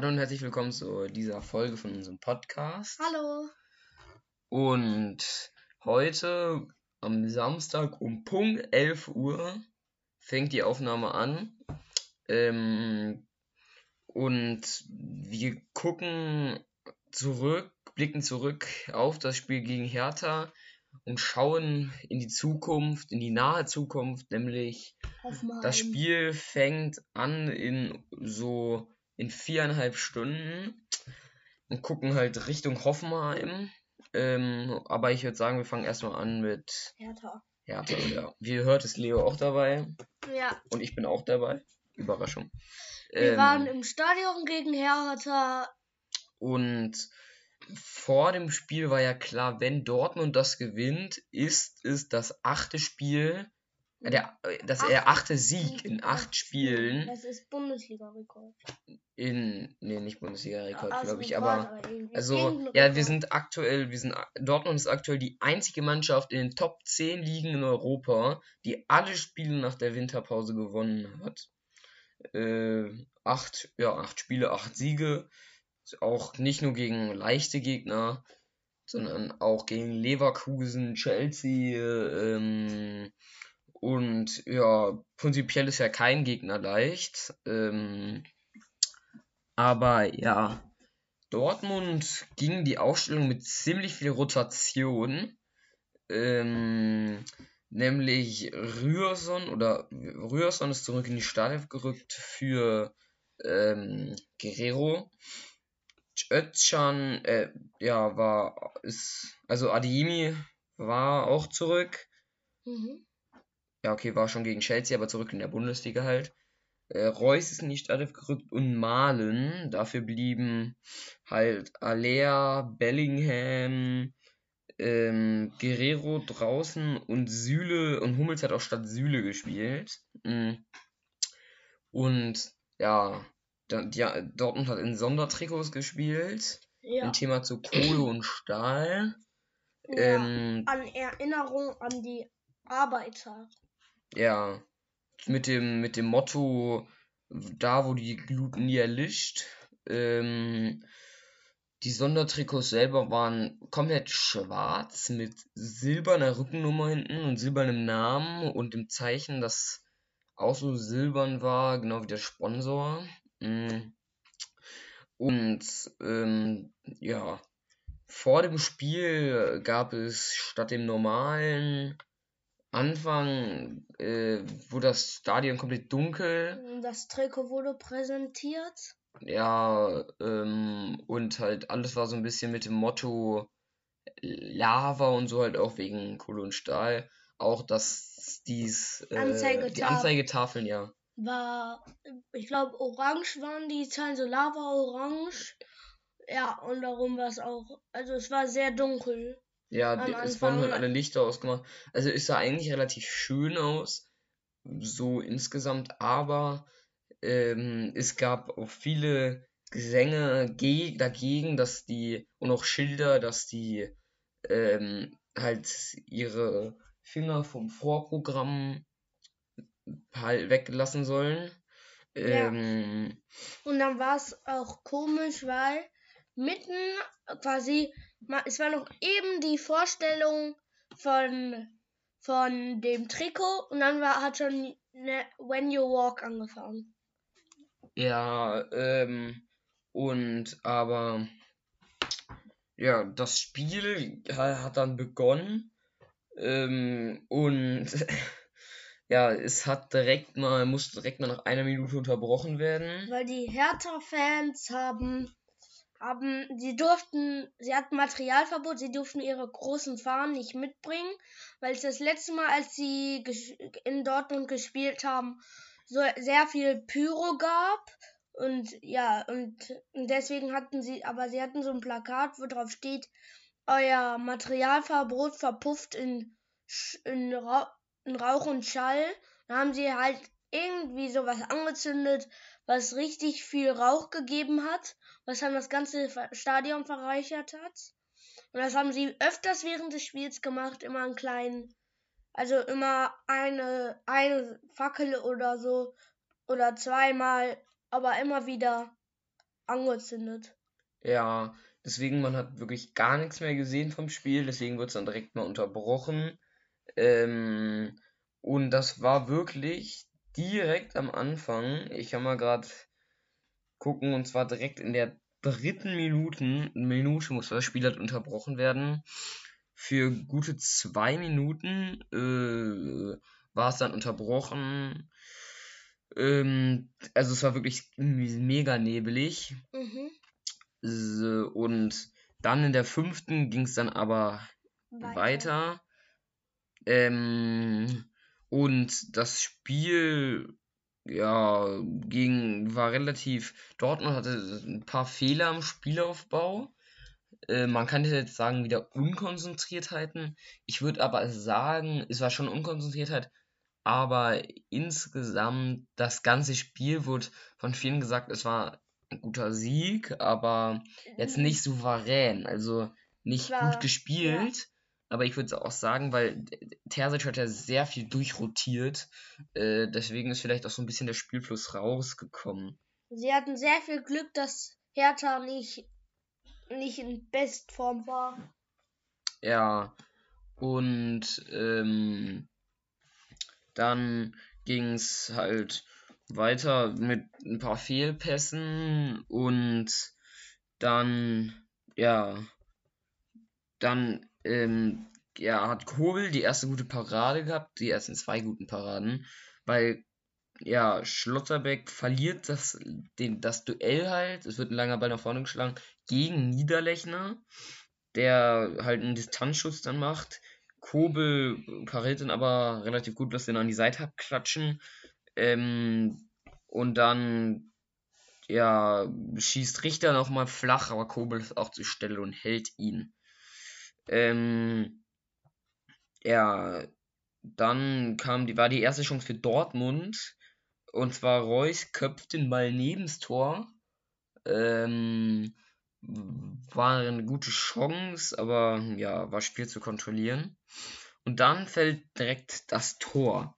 Hallo und herzlich willkommen zu dieser Folge von unserem Podcast. Hallo. Und heute am Samstag um Punkt 11 Uhr fängt die Aufnahme an. Ähm, und wir gucken zurück, blicken zurück auf das Spiel gegen Hertha und schauen in die Zukunft, in die nahe Zukunft, nämlich das Spiel fängt an in so in viereinhalb Stunden und gucken halt Richtung Hoffenheim. Ähm, aber ich würde sagen, wir fangen erstmal an mit Hertha. Hertha. Ja. Wie ihr hört, ist Leo auch dabei Ja, und ich bin auch dabei. Überraschung. wir Ähm, waren im Stadion gegen Hertha. Und vor dem Spiel war ja klar, wenn Dortmund das gewinnt, ist es das achte Spiel, der, äh, das Acht- achte Sieg in acht Spielen Das ist Bundesliga-Rekord. in, nee, nicht Bundesliga-Rekord, Also glaube ich, aber Also, ja, wir sind aktuell, wir sind, Dortmund ist aktuell die einzige Mannschaft in den Top 10 Ligen in Europa, die alle Spiele nach der Winterpause gewonnen hat. Äh, acht, ja, acht Spiele, acht Siege. Auch nicht nur gegen leichte Gegner, sondern auch gegen Leverkusen, Chelsea, ähm, und ja, prinzipiell ist ja kein Gegner leicht. Ähm, aber ja, Dortmund ging die Aufstellung mit ziemlich viel Rotation. Ähm, nämlich Rührson oder Rührson ist zurück in die Startelf gerückt für ähm, Guerrero. Özcan, äh, ja, war, ist, also Adeyemi war auch zurück. Mhm. Ja, okay, war schon gegen Chelsea, aber zurück in der Bundesliga halt. Äh, Reus ist die Startelf gerückt und Malen. Dafür blieben halt Alea, Bellingham, ähm, Guerrero draußen und Süle und Hummels hat auch statt Süle gespielt. Mm. Und ja, da, ja, Dortmund hat in Sondertrikots gespielt. Ja. Ein Thema zu Kohle und Stahl. ja. Ähm, An Erinnerung an die Arbeiter. Ja, mit dem, mit dem Motto, da wo die Glut nie erlischt. Ähm, die Sondertrikots selber waren komplett schwarz mit silberner Rückennummer hinten und silbernem Namen und dem Zeichen, das auch so silbern war, genau wie der Sponsor. Mm. Und ähm, ja, vor dem Spiel gab es statt dem normalen Anfang, äh, wurde das Stadion komplett dunkel. Das Trikot wurde präsentiert. Ja, ähm, und halt alles war so ein bisschen mit dem Motto Lava und so halt auch wegen Kohle und Stahl. Auch dass dies, äh, die Anzeigetafel. Anzeigetafeln, ja. War, ich glaube, orange waren die Zahlen, so Lava-orange. Ja, und darum war es auch, also es war sehr dunkel. Ja, die, es wurden halt alle Lichter ausgemacht. Also es sah eigentlich relativ schön aus, so insgesamt, aber ähm, es gab auch viele Gesänge ge dagegen, dass die, und auch Schilder, dass die ähm, halt ihre Finger vom Vorprogramm halt weglassen sollen. Ja. Ähm, Und dann war es auch komisch, weil mitten quasi, es war noch eben die Vorstellung von, von dem Trikot und dann war, hat schon ne, When You Walk angefangen. Ja, ähm, und aber ja, das Spiel ha- hat dann begonnen ähm, und ja, es hat direkt mal, musste direkt mal nach einer Minute unterbrochen werden. Weil die Hertha-Fans haben, haben, sie durften, sie hatten Materialverbot, sie durften ihre großen Fahnen nicht mitbringen, weil es das letzte Mal, als sie in Dortmund gespielt haben, so sehr viel Pyro gab. Und ja, und, deswegen hatten sie, aber sie hatten so ein Plakat, wo drauf steht, euer Materialverbot verpufft in, in, Rauch, in Rauch und Schall. Da haben sie halt irgendwie sowas angezündet, was richtig viel Rauch gegeben hat, was dann das ganze Stadion verreichert hat. Und das haben sie öfters während des Spiels gemacht, immer einen kleinen, also immer eine, eine Fackel oder so, oder zweimal, aber immer wieder angezündet. Ja, deswegen, man hat wirklich gar nichts mehr gesehen vom Spiel, deswegen wird es dann direkt mal unterbrochen. Ähm, und das war wirklich direkt am Anfang. Ich kann mal gerade gucken, und zwar direkt in der dritten Minuten, Minute muss das Spiel halt unterbrochen werden. Für gute zwei Minuten äh, war es dann unterbrochen. Ähm, also es war wirklich mega nebelig. Mhm. So, und dann in der fünften ging es dann aber Weiter. weiter. Ähm, und das Spiel, ja, ging, war relativ. Dortmund hatte ein paar Fehler im Spielaufbau. Äh, man kann jetzt sagen, wieder Unkonzentriertheiten. Ich würde aber sagen, es war schon Unkonzentriertheit, aber insgesamt das ganze Spiel wurde von vielen gesagt, es war ein guter Sieg, aber jetzt nicht souverän, also nicht War- gut gespielt. Aber ich würde auch sagen, weil Terzic hat ja sehr viel durchrotiert, äh, deswegen ist vielleicht auch so ein bisschen der Spielfluss rausgekommen. Sie hatten sehr viel Glück, dass Hertha nicht, nicht in Bestform war. Ja, und ähm, dann ging es halt weiter mit ein paar Fehlpässen und dann, ja, dann ähm, ja, hat Kobel die erste gute Parade gehabt, die ersten zwei guten Paraden, weil ja, Schlotterbeck verliert das, den, das Duell halt, es wird ein langer Ball nach vorne geschlagen, gegen Niederlechner, der halt einen Distanzschuss dann macht. Kobel pariert dann aber relativ gut, lässt den an die Seite abklatschen. Ähm, und dann, ja, schießt Richter nochmal flach, aber Kobel ist auch zur Stelle und hält ihn. Ähm, ja, dann kam die, war die erste Chance für Dortmund. Und zwar Reus köpft den Ball nebens Tor. Ähm, war eine gute Chance, aber ja, war Spiel zu kontrollieren. Und dann fällt direkt das Tor.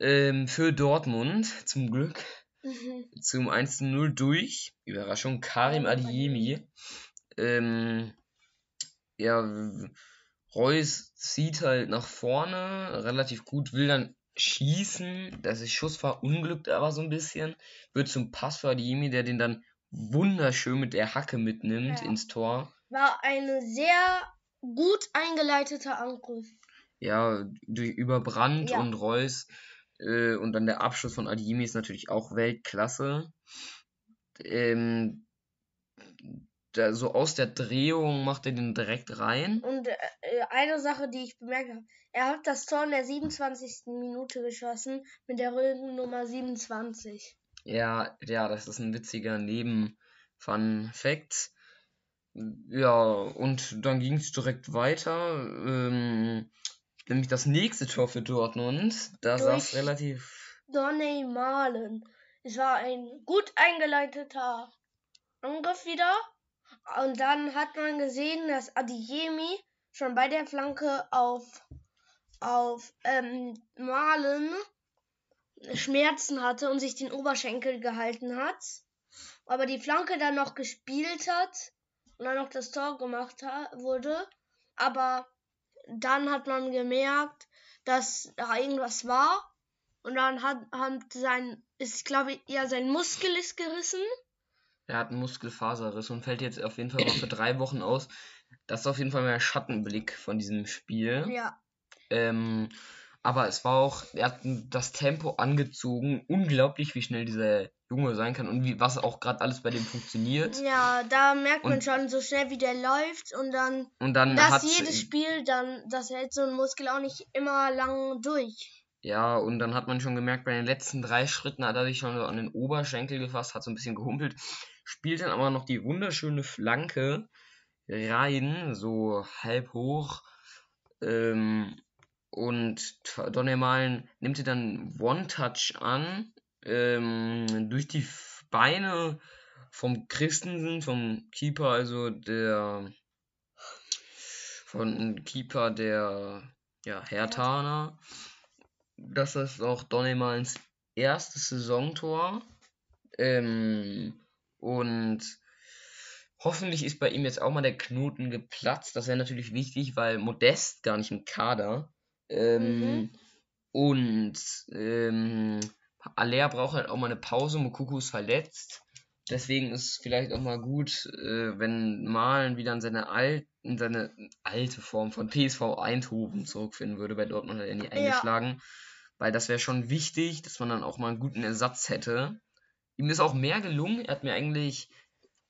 Ähm, für Dortmund, zum Glück, Mhm. zum 1-0 durch. Überraschung, Karim Adiemi. Ähm, ja, Reus zieht halt nach vorne, relativ gut, will dann schießen. Das Schuss verunglückt aber so ein bisschen. Wird zum Pass für Adiemi, der den dann wunderschön mit der Hacke mitnimmt Ja. ins Tor. War eine sehr gut eingeleiteter Angriff. Ja, durch über Brandt Ja. und Reus. Äh, und dann der Abschluss von Adiemi ist natürlich auch Weltklasse. Ähm, da, so aus der Drehung macht er den direkt rein. Und äh, eine Sache, die ich bemerkt habe, er hat das Tor in der 27. Minute geschossen mit der Röhrennummer 27. Ja, ja, das ist ein witziger Neben-Fun-Fact. Ja, und dann ging es direkt weiter. Ähm, nämlich das nächste Tor für Dortmund. Da saß relativ. Donny Malen. Es war ein gut eingeleiteter Angriff wieder. Und dann hat man gesehen, dass Adiyemi schon bei der Flanke auf, auf ähm, Malen Schmerzen hatte und sich den Oberschenkel gehalten hat. Aber die Flanke dann noch gespielt hat und dann noch das Tor gemacht wurde. Aber dann hat man gemerkt, dass da irgendwas war. Und dann hat, hat sein, ist glaube ich, ja, sein Muskel ist gerissen. Er hat einen Muskelfaserriss und fällt jetzt auf jeden Fall mal für drei Wochen aus. Das ist auf jeden Fall der Schattenblick von diesem Spiel. Ja. Ähm, aber es war auch, er hat das Tempo angezogen. Unglaublich, wie schnell dieser Junge sein kann und wie was auch gerade alles bei dem funktioniert. Ja, da merkt man Und- schon so schnell, wie der läuft und dann, Und dann dass jedes Spiel dann, das hält so ein Muskel auch nicht immer lang durch. ja und dann hat man schon gemerkt, bei den letzten drei Schritten hat er sich schon so an den Oberschenkel gefasst, hat so ein bisschen gehumpelt, spielt dann aber noch die wunderschöne Flanke rein, so halb hoch. Ähm, und Donnermalen nimmt ihr dann One-Touch an, ähm, durch die Beine vom Christensen, vom Keeper, also der von Keeper der ja, Hertaner. Das ist auch Donnemalens erstes Saisontor. Ähm, Und hoffentlich ist bei ihm jetzt auch mal der Knoten geplatzt. Das wäre natürlich wichtig, weil Modest gar nicht im Kader. Ähm, Mhm. Und ähm, Aller braucht halt auch mal eine Pause. Mokoko ist verletzt. Deswegen ist es vielleicht auch mal gut, äh, wenn Malen wieder in seine, Al in seine alte Form von PSV Eindhoven zurückfinden würde. Bei Dortmund hat er nie eingeschlagen. Weil das wäre schon wichtig, dass man dann auch mal einen guten Ersatz hätte. Ihm ist auch mehr gelungen. Er hat mir eigentlich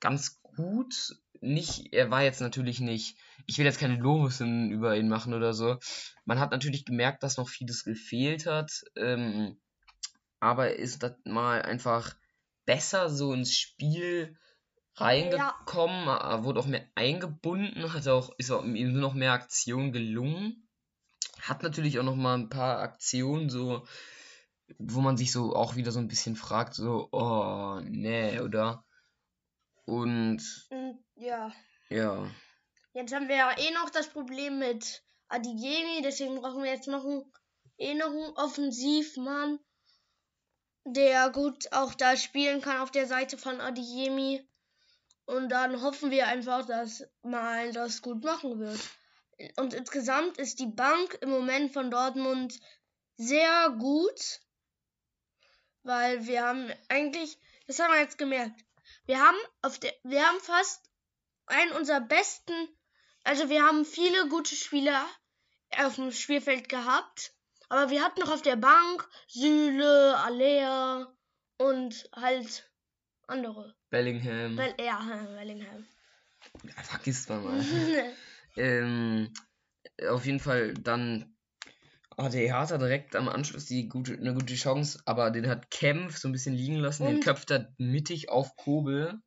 ganz gut nicht, er war jetzt natürlich nicht, ich will jetzt keine Lobeshymnen über ihn machen oder so. Man hat natürlich gemerkt, dass noch vieles gefehlt hat. Ähm, aber er ist das mal einfach besser so ins Spiel reingekommen, er wurde auch mehr eingebunden, hat auch, ist auch ihm nur noch mehr Aktionen gelungen. Hat natürlich auch noch mal ein paar Aktionen so, wo man sich so auch wieder so ein bisschen fragt, so, oh, nee, oder? Und Und ja. ja, Jetzt haben wir ja eh noch das Problem mit Adiyemi, deswegen brauchen wir jetzt noch einen, eh noch einen Offensivmann, der gut auch da spielen kann auf der Seite von Adiyemi. Und dann hoffen wir einfach, dass mal das gut machen wird. Und insgesamt ist die Bank im Moment von Dortmund sehr gut, weil wir haben eigentlich, das haben wir jetzt gemerkt, wir haben auf der, wir haben fast einen unserer besten also wir haben viele gute Spieler auf dem Spielfeld gehabt, aber wir hatten noch auf der Bank Süle, Alea und halt andere. Bellingham, Well, ja, Bellingham. ja, vergisst man mal. ähm, auf jeden Fall dann hatte Hertha direkt am Anschluss die gute, eine gute Chance, aber den hat Kempf so ein bisschen liegen lassen, den köpft er mittig auf Kobel.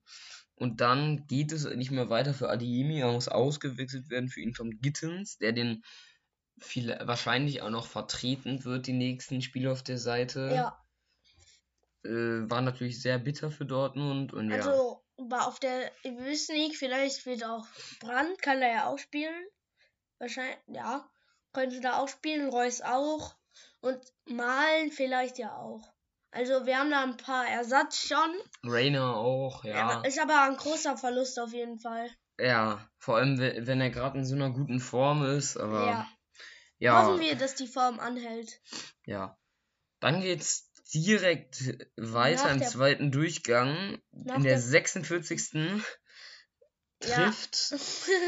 Und dann geht es nicht mehr weiter für Adiemi, er muss ausgewechselt werden für ihn Tom Gittens, der den viel, wahrscheinlich auch noch vertreten wird, die nächsten Spiele auf der Seite. ja, Äh, war natürlich sehr bitter für Dortmund und ja. also war auf der, wir wissen nicht, vielleicht wird auch Brandt, kann er ja auch spielen. Wahrscheinlich, ja, könnte da auch spielen, Reus auch. Und Malen vielleicht ja auch. Also wir haben da ein paar Ersatz schon. Rainer auch, ja. Ist aber ein großer Verlust auf jeden Fall. Ja, vor allem, we- wenn er gerade in so einer guten Form ist, aber Ja. ja, Hoffen wir, dass die Form anhält. ja. Dann geht's direkt weiter Nach im der- zweiten Durchgang. In der der- 46. Ja. trifft,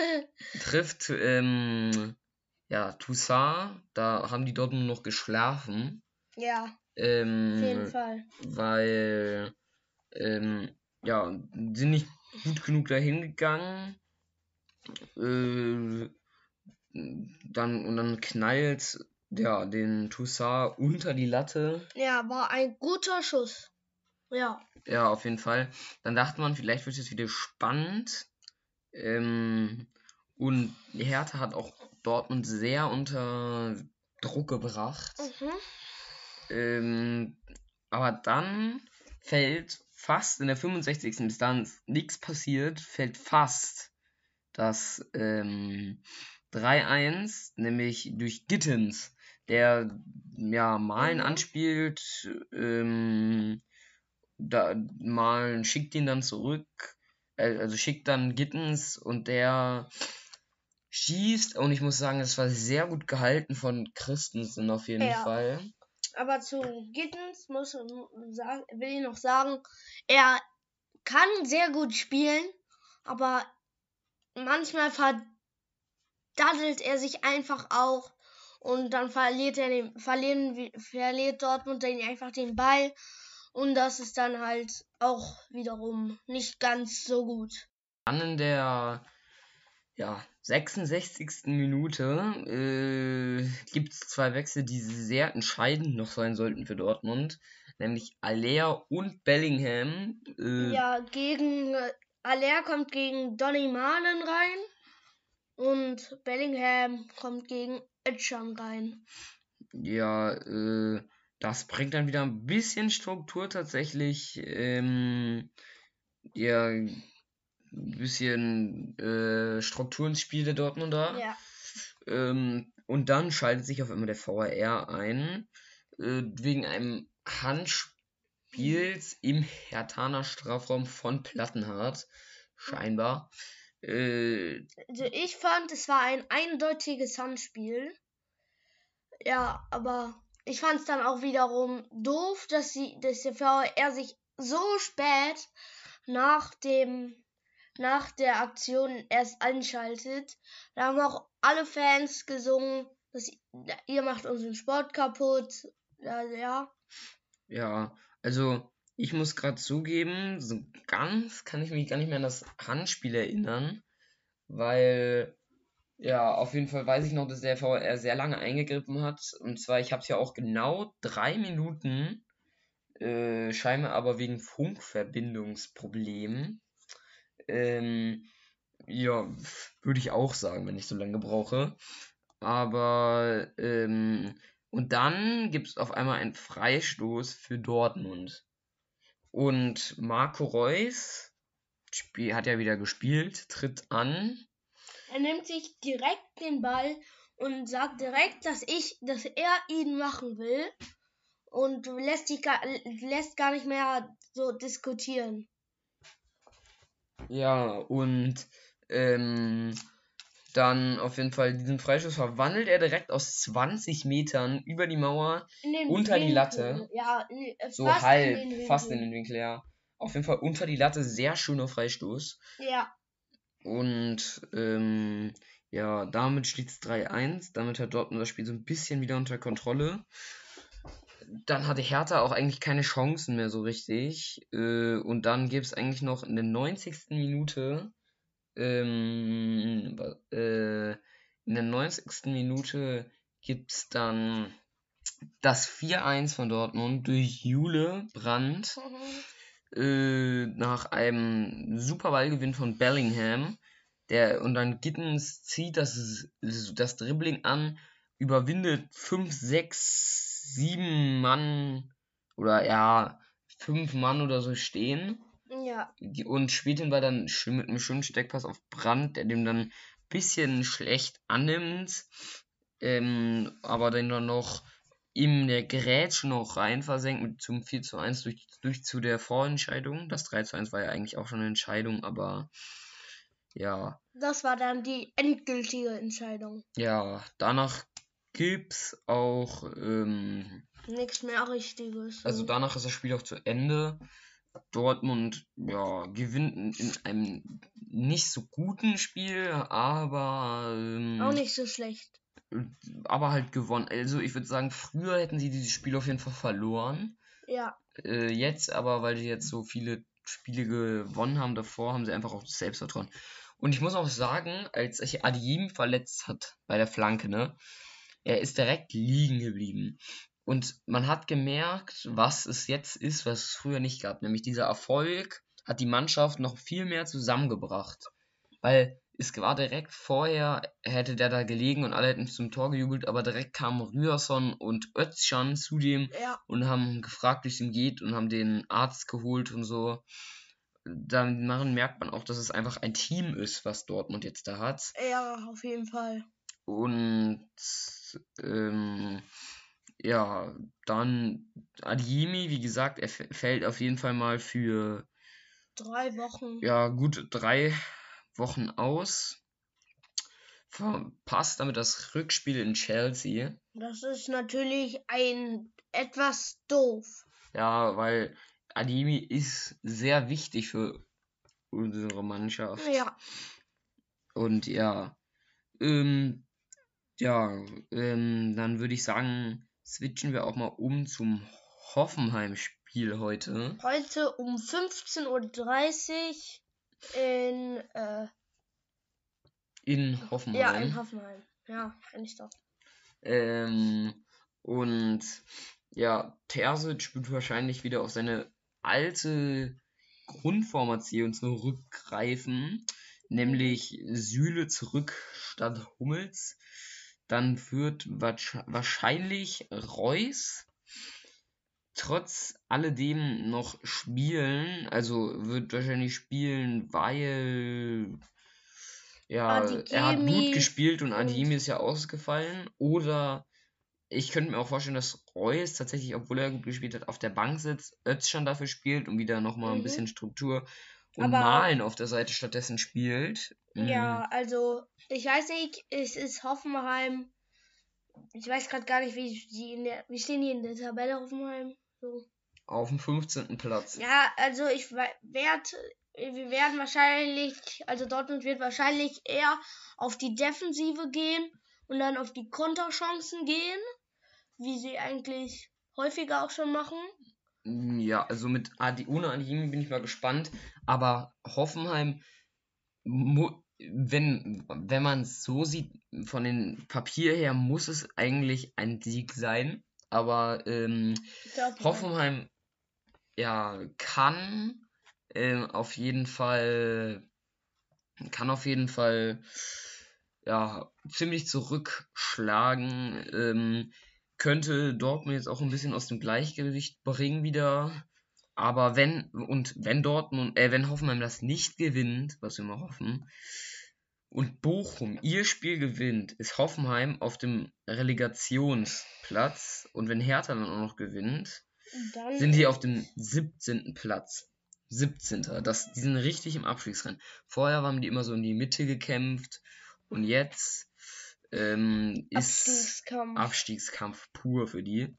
trifft, ähm, ja, Toussaint, da haben die dort nur noch geschlafen, ja, auf ähm, jeden Fall. weil, ähm, ja, sind nicht gut genug dahin gegangen. Äh, dann, und dann knallt ja, den Toussaint unter die Latte. Ja, war ein guter Schuss. Ja. Ja, auf jeden Fall. Dann dachte man, vielleicht wird es wieder spannend. Ähm, und Hertha hat auch Dortmund sehr unter Druck gebracht. Mhm. Ähm, aber dann fällt fast in der 65. bis dann nichts passiert, fällt fast das ähm, 3-1, nämlich durch Gittens, der ja Malen Mhm. anspielt, ähm, da, Malen schickt ihn dann zurück, äh, also schickt dann Gittens und der schießt und ich muss sagen, es war sehr gut gehalten von Christensen auf jeden Ja. Fall. Aber zu Gittens muss sagen, will ich noch sagen, er kann sehr gut spielen, aber manchmal verdaddelt er sich einfach auch und dann verliert er den, verlieren, verliert Dortmund dann einfach den Ball und das ist dann halt auch wiederum nicht ganz so gut. Dann in der ja, 66. Minute äh, gibt es zwei Wechsel, die sehr entscheidend noch sein sollten für Dortmund. Nämlich Alea und Bellingham. Äh, Ja, gegen äh, Aller kommt gegen Donny Malen rein und Bellingham kommt gegen Ötschan rein. ja äh, das bringt dann wieder ein bisschen Struktur tatsächlich. Ähm, ja, ein bisschen äh, Struktur ins Spiel der Dortmunder. Ja, Ähm, und dann schaltet sich auf einmal der VAR ein, äh, wegen einem Handspiel Spiels im Hertaner Strafraum von Plattenhardt. Scheinbar. Äh, Also ich fand, es war ein eindeutiges Handspiel. Ja, aber ich fand es dann auch wiederum doof, dass, sie, dass der VR sich so spät nach dem nach der Aktion erst einschaltet. Da haben auch alle Fans gesungen, dass ihr macht unseren Sport kaputt. Ja, ja. ja, also ich muss gerade zugeben, so ganz kann ich mich gar nicht mehr an das Handspiel erinnern, weil ja, auf jeden Fall weiß ich noch, dass der VR sehr lange eingegriffen hat. Und zwar, ich habe es ja auch genau drei Minuten, äh, scheinbar aber wegen Funkverbindungsproblemen. Ähm, ja, würde ich auch sagen, wenn ich so lange brauche. Aber, ähm, und dann gibt es auf einmal einen Freistoß für Dortmund. Und Marco Reus Spiel, hat ja wieder gespielt, tritt an. Er nimmt sich direkt den Ball und sagt direkt, dass ich, dass er ihn machen will und lässt sich lässt gar nicht mehr so diskutieren. Ja, und ähm, dann auf jeden Fall diesen Freischuss verwandelt er direkt aus 20 Metern über die Mauer unter die Winkel. Latte. Ja, nee, äh, So halb, in fast in den Winkel, ja. Auf jeden Fall unter die Latte, sehr schöner Freistoß. Ja, Und ähm, ja, damit steht es 3-1. Damit hat Dortmund das Spiel so ein bisschen wieder unter Kontrolle. Dann hatte Hertha auch eigentlich keine Chancen mehr so richtig. Äh, und dann gibt es eigentlich noch in der 90. Minute, ähm, äh, in der 90. Minute gibt es dann das 4-1 von Dortmund durch Jule Brandt äh, nach einem super Ballgewinn von Bellingham. Der, und dann Gittens zieht das, das Dribbling an, überwindet 5, 6, 7 Mann oder ja, 5 Mann oder so stehen ja, und spielt den Ball dann mit einem schönen Steckpass auf Brand, der dem dann ein bisschen schlecht annimmt, ähm, aber den dann noch in der Grätsche noch rein versenkt mit zum 4 zu 1 durch, durch zu der Vorentscheidung. Das 3 zu 1 war ja eigentlich auch schon eine Entscheidung, aber ja, das war dann die endgültige Entscheidung. ja, danach gibt's auch, ähm, Nichts mehr Richtiges. Also danach ist das Spiel auch zu Ende. Dortmund ja, gewinnt in, in einem nicht so guten Spiel, aber ähm, auch nicht so schlecht. aber halt gewonnen. Also ich würde sagen, früher hätten sie dieses Spiel auf jeden Fall verloren. Ja, Äh, jetzt aber, weil die jetzt so viele Spiele gewonnen haben davor, haben sie einfach auch das Selbstvertrauen. Und ich muss auch sagen, als sich Adiyim verletzt hat bei der Flanke, ne, er ist direkt liegen geblieben. Und man hat gemerkt, was es jetzt ist, was es früher nicht gab. Nämlich dieser Erfolg hat die Mannschaft noch viel mehr zusammengebracht. Weil es war direkt vorher, hätte der da gelegen und alle hätten zum Tor gejubelt, aber direkt kamen Rührson und Özcan zu dem ja, und haben gefragt, wie es ihm geht und haben den Arzt geholt und so. Dann merkt man auch, dass es einfach ein Team ist, was Dortmund jetzt da hat. ja, auf jeden Fall. Und ähm, ja, dann Adiemi, wie gesagt, er fällt auf jeden Fall mal für Drei Wochen. ja gut drei Wochen aus. Verpasst damit das Rückspiel in Chelsea. Das ist natürlich ein etwas doof. Ja, weil Ademi ist sehr wichtig für unsere Mannschaft. Ja, Und ja, ähm, ja, ähm, dann würde ich sagen, switchen wir auch mal um zum Hoffenheim-Spiel heute. heute um 15.30 Uhr in, äh, In ja, Hoffenheim. in Hoffenheim. Ja, kenn ich doch. Ähm, und ja, Terzic wird wahrscheinlich wieder auf seine alte Grundformation zurückgreifen, nämlich Süle zurück statt Hummels. Dann wird wahrsch- wahrscheinlich Reus trotz alledem noch spielen, also wird wahrscheinlich spielen, weil ja, er hat gut gespielt und Adeyemi ist ja ausgefallen oder ich könnte mir auch vorstellen, dass Reus tatsächlich, obwohl er gut gespielt hat, auf der Bank sitzt, Özcan dafür spielt und wieder nochmal ein Mhm. bisschen Struktur und Aber- Malen auf der Seite stattdessen spielt. Ja, Mhm. also ich weiß nicht, es ist Hoffenheim. Ich weiß gerade gar nicht, wie die in der, wie stehen die in der Tabelle Hoffenheim? So. Auf dem 15. Platz. Ja, also ich werde, wir werden wahrscheinlich, also Dortmund wird wahrscheinlich eher auf die Defensive gehen und dann auf die Konterchancen gehen, wie sie eigentlich häufiger auch schon machen. Mm, Ja, also mit Adi, ohne Adeyemi bin ich mal gespannt. Aber Hoffenheim, wenn, wenn man es so sieht, von den Papier her, muss es eigentlich ein Sieg sein. Aber ähm, Hoffenheim, ja, kann ähm, auf jeden Fall, kann auf jeden Fall, ja, ziemlich zurückschlagen. Ähm, könnte Dortmund jetzt auch ein bisschen aus dem Gleichgewicht bringen wieder. Aber wenn, und wenn Dortmund, äh, wenn Hoffenheim das nicht gewinnt, was wir mal hoffen, und Bochum ihr Spiel gewinnt, ist Hoffenheim auf dem Relegationsplatz. Und wenn Hertha dann auch noch gewinnt, dann, sind die auf dem 17. Platz. 17. Das, die sind richtig im Abstiegsrennen. Vorher haben die immer so in die Mitte gekämpft und jetzt ähm, ist Abstiegskampf. Abstiegskampf pur für die.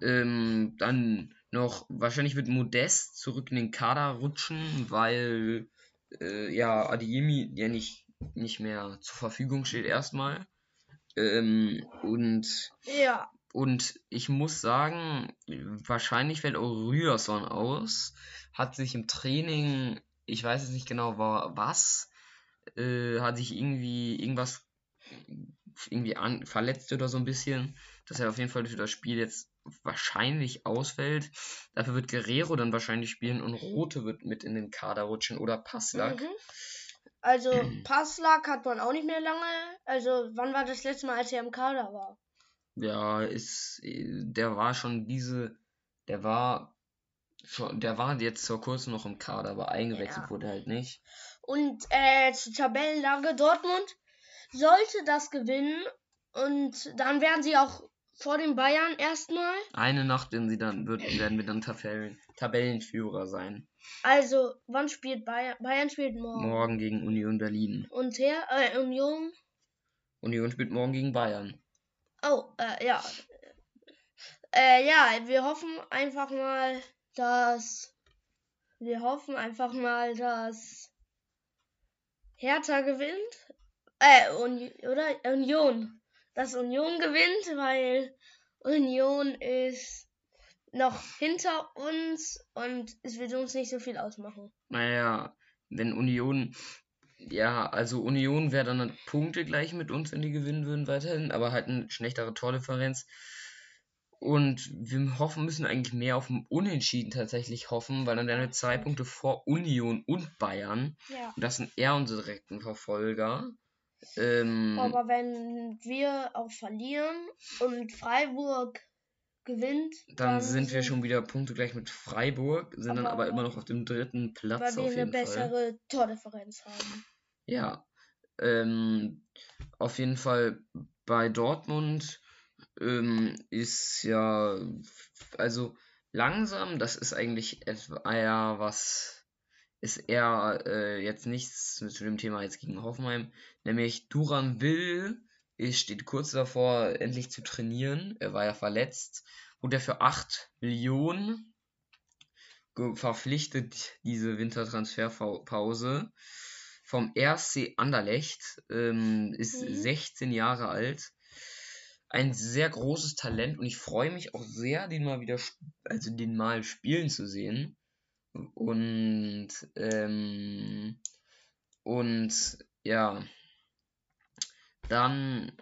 Ähm, dann noch, wahrscheinlich wird Modest zurück in den Kader rutschen, weil äh, ja Adeyemi ja nicht, nicht mehr zur Verfügung steht erstmal. Ähm, und Ja, und ich muss sagen, wahrscheinlich fällt auch Ryerson aus. Hat sich im Training, ich weiß jetzt nicht genau wa- was, äh, hat sich irgendwie irgendwas irgendwie an, verletzt oder so ein bisschen, dass er auf jeden Fall für das Spiel jetzt wahrscheinlich ausfällt. Dafür wird Guerrero dann wahrscheinlich spielen und Rote wird mit in den Kader rutschen oder Passlack. Mhm. Also Passlack hat man auch nicht mehr lange. Also wann war das letzte Mal, als er im Kader war? Ja, ist, der war schon diese, der war schon, der war jetzt vor kurzem noch im Kader, aber eingewechselt Ja. wurde halt nicht. Und äh, zur Tabellenlage Dortmund sollte das gewinnen und dann wären sie auch vor den Bayern erstmal. Eine Nacht werden sie dann, wird, werden wir dann Tabellen, Tabellenführer sein. Also wann spielt Bayern? Bayern spielt morgen. Morgen gegen Union Berlin. Und her, äh, Union. Union spielt morgen gegen Bayern. Oh, äh, ja. Äh, ja, wir hoffen einfach mal, dass. Wir hoffen einfach mal, dass Hertha gewinnt. Äh, Uni oder Union. Dass Union gewinnt, weil Union ist noch hinter uns und es wird uns nicht so viel ausmachen. Naja, wenn Union, ja, also Union wäre dann halt Punkte gleich mit uns, wenn die gewinnen würden weiterhin, aber halt eine schlechtere Tordifferenz. Und wir hoffen, müssen eigentlich mehr auf ein Unentschieden tatsächlich hoffen, weil dann wären wir zwei Punkte vor Union und Bayern. Ja. Und das sind eher unsere direkten Verfolger. Ähm, Aber wenn wir auch verlieren und Freiburg gewinnt, dann sind wir schon wieder Punkte gleich mit Freiburg, sind dann Aber- aber immer noch auf dem dritten Platz weil wir auf eine jeden Fall. bessere Tordifferenz haben. Ja, ähm, auf jeden Fall bei Dortmund ähm, ist ja, also langsam, das ist eigentlich etwa eher was, ist eher äh, jetzt nichts zu dem Thema jetzt gegen Hoffenheim, nämlich Duran Will ist, steht kurz davor, endlich zu trainieren. Er war ja verletzt. Wurde er für 8 Millionen verpflichtet, diese Wintertransferpause vom RC Anderlecht, ähm, ist Mhm. 16 Jahre alt. Ein sehr großes Talent und ich freue mich auch sehr, den mal wieder, also den mal spielen zu sehen. Und, ähm, und ja, dann,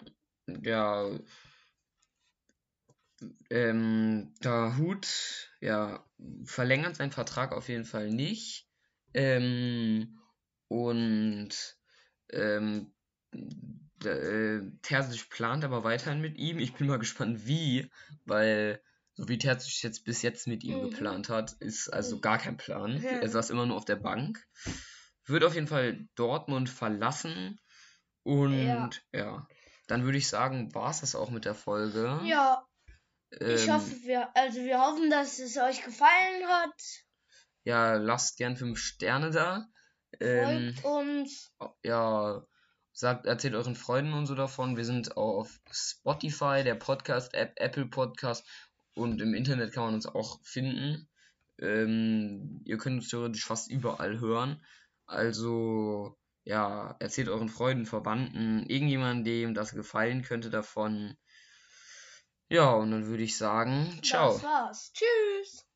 ja, ähm, der Hut, ja, verlängert seinen Vertrag auf jeden Fall nicht. Ähm, und ähm, äh, Terzic plant aber weiterhin mit ihm. Ich bin mal gespannt, wie, weil so wie Terzic jetzt bis jetzt mit ihm Mhm. geplant hat, ist also Mhm. gar kein Plan. Ja. Er saß immer nur auf der Bank. Wird auf jeden Fall Dortmund verlassen. Und Ja. ja, dann würde ich sagen, war es das auch mit der Folge. Ja, ich Ähm, hoffe, wir, also wir hoffen, dass es euch gefallen hat. ja, lasst gern fünf Sterne da. Ähm, Folgt uns. ja, sagt, erzählt euren Freunden und so davon. Wir sind auch auf Spotify, der Podcast-App, Apple Podcast und im Internet kann man uns auch finden. Ähm, ihr könnt uns theoretisch fast überall hören. Also, ja, erzählt euren Freunden, Verwandten, irgendjemandem, dem das gefallen könnte davon. Ja, und dann würde ich sagen, ciao. Das war's. Tschüss.